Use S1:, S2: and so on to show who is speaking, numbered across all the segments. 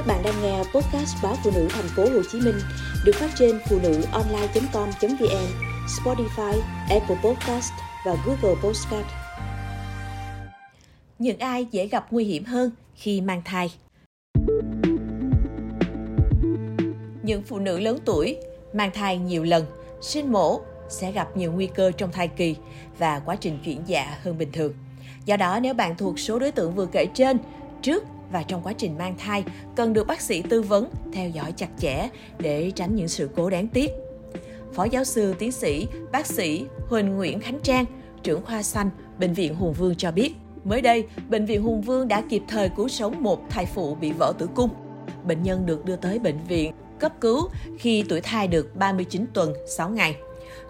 S1: Các bạn đang nghe podcast báo phụ nữ thành phố Hồ Chí Minh được phát trên phụ nữ online.com.vn, Spotify, Apple Podcast và Google Podcast.
S2: Những ai dễ gặp nguy hiểm hơn khi mang thai? Những phụ nữ lớn tuổi mang thai nhiều lần, sinh mổ sẽ gặp nhiều nguy cơ trong thai kỳ và quá trình chuyển dạ hơn bình thường. Do đó, nếu bạn thuộc số đối tượng vừa kể trên, trước và trong quá trình mang thai cần được bác sĩ tư vấn, theo dõi chặt chẽ để tránh những sự cố đáng tiếc. Phó giáo sư tiến sĩ, bác sĩ Huỳnh Nguyễn Khánh Trang, trưởng khoa xanh, Bệnh viện Hùng Vương cho biết, mới đây, Bệnh viện Hùng Vương đã kịp thời cứu sống một thai phụ bị vỡ tử cung. Bệnh nhân được đưa tới bệnh viện cấp cứu khi tuổi thai được 39 tuần 6 ngày.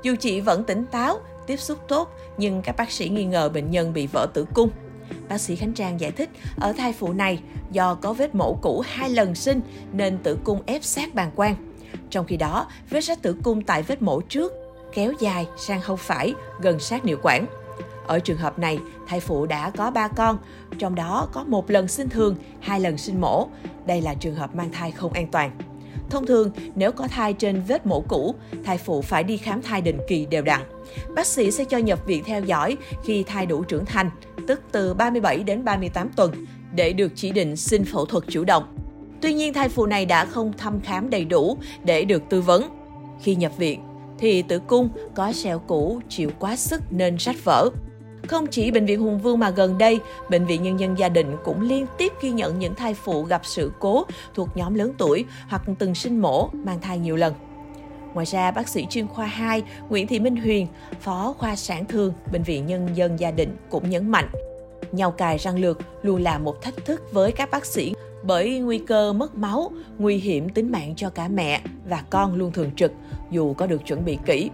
S2: Dù chị vẫn tỉnh táo, tiếp xúc tốt, nhưng các bác sĩ nghi ngờ bệnh nhân bị vỡ tử cung. Bác sĩ Khánh Trang giải thích, ở thai phụ này, do có vết mổ cũ hai lần sinh nên tử cung ép sát bàng quang. Trong khi đó, vết sát tử cung tại vết mổ trước kéo dài sang hông phải gần sát niệu quản. Ở trường hợp này, thai phụ đã có 3 con, trong đó có một lần sinh thường, hai lần sinh mổ. Đây là trường hợp mang thai không an toàn. Thông thường, nếu có thai trên vết mổ cũ, thai phụ phải đi khám thai định kỳ đều đặn. Bác sĩ sẽ cho nhập viện theo dõi khi thai đủ trưởng thành, tức từ 37 đến 38 tuần, để được chỉ định xin phẫu thuật chủ động. Tuy nhiên, thai phụ này đã không thăm khám đầy đủ để được tư vấn. Khi nhập viện, thì tử cung có sẹo cũ chịu quá sức nên rách vỡ. Không chỉ Bệnh viện Hùng Vương mà gần đây, Bệnh viện Nhân dân Gia Định cũng liên tiếp ghi nhận những thai phụ gặp sự cố thuộc nhóm lớn tuổi hoặc từng sinh mổ, mang thai nhiều lần. Ngoài ra, bác sĩ chuyên khoa 2 Nguyễn Thị Minh Huyền, phó khoa sản thương Bệnh viện Nhân dân Gia Định cũng nhấn mạnh, nhau cài răng lược luôn là một thách thức với các bác sĩ bởi nguy cơ mất máu, nguy hiểm tính mạng cho cả mẹ và con luôn thường trực dù có được chuẩn bị kỹ.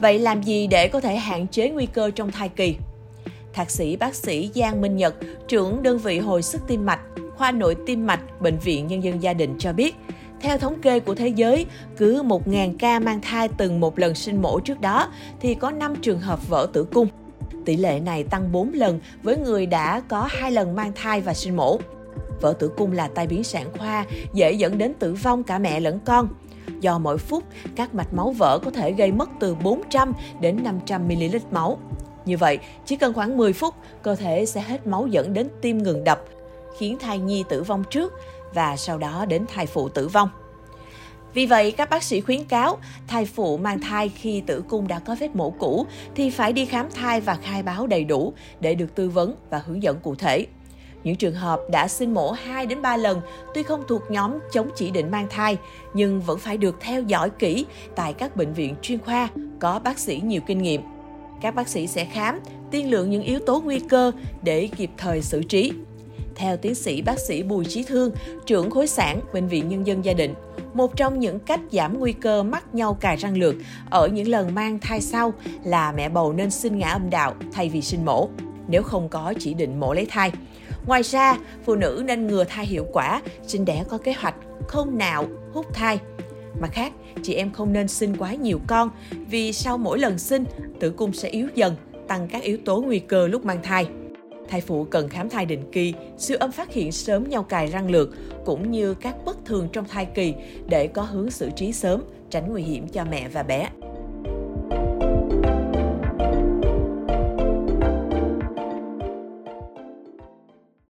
S2: Vậy làm gì để có thể hạn chế nguy cơ trong thai kỳ? Thạc sĩ bác sĩ Giang Minh Nhật, trưởng đơn vị hồi sức tim mạch, khoa nội tim mạch Bệnh viện Nhân dân Gia Đình cho biết, theo thống kê của thế giới, cứ 1.000 ca mang thai từng một lần sinh mổ trước đó thì có 5 trường hợp vỡ tử cung. Tỷ lệ này tăng 4 lần với người đã có 2 lần mang thai và sinh mổ. Vỡ tử cung là tai biến sản khoa, dễ dẫn đến tử vong cả mẹ lẫn con. Do mỗi phút, các mạch máu vỡ có thể gây mất từ 400 đến 500 ml máu. Như vậy, chỉ cần khoảng 10 phút, cơ thể sẽ hết máu dẫn đến tim ngừng đập, khiến thai nhi tử vong trước và sau đó đến thai phụ tử vong. Vì vậy, các bác sĩ khuyến cáo thai phụ mang thai khi tử cung đã có vết mổ cũ thì phải đi khám thai và khai báo đầy đủ để được tư vấn và hướng dẫn cụ thể. Những trường hợp đã sinh mổ 2 đến 3 lần tuy không thuộc nhóm chống chỉ định mang thai nhưng vẫn phải được theo dõi kỹ tại các bệnh viện chuyên khoa có bác sĩ nhiều kinh nghiệm. Các bác sĩ sẽ khám, tiên lượng những yếu tố nguy cơ để kịp thời xử trí. Theo tiến sĩ bác sĩ Bùi Chí Thương, trưởng khối sản Bệnh viện Nhân dân Gia Định, một trong những cách giảm nguy cơ mắc nhau cài răng lược ở những lần mang thai sau là mẹ bầu nên sinh ngã âm đạo thay vì sinh mổ, nếu không có chỉ định mổ lấy thai. Ngoài ra, phụ nữ nên ngừa thai hiệu quả, sinh đẻ có kế hoạch, không nào hút thai. Mặt khác, chị em không nên sinh quá nhiều con vì sau mỗi lần sinh, tử cung sẽ yếu dần, tăng các yếu tố nguy cơ lúc mang thai. Thai phụ cần khám thai định kỳ, siêu âm phát hiện sớm nhau cài răng lược cũng như các bất thường trong thai kỳ để có hướng xử trí sớm, tránh nguy hiểm cho mẹ và bé.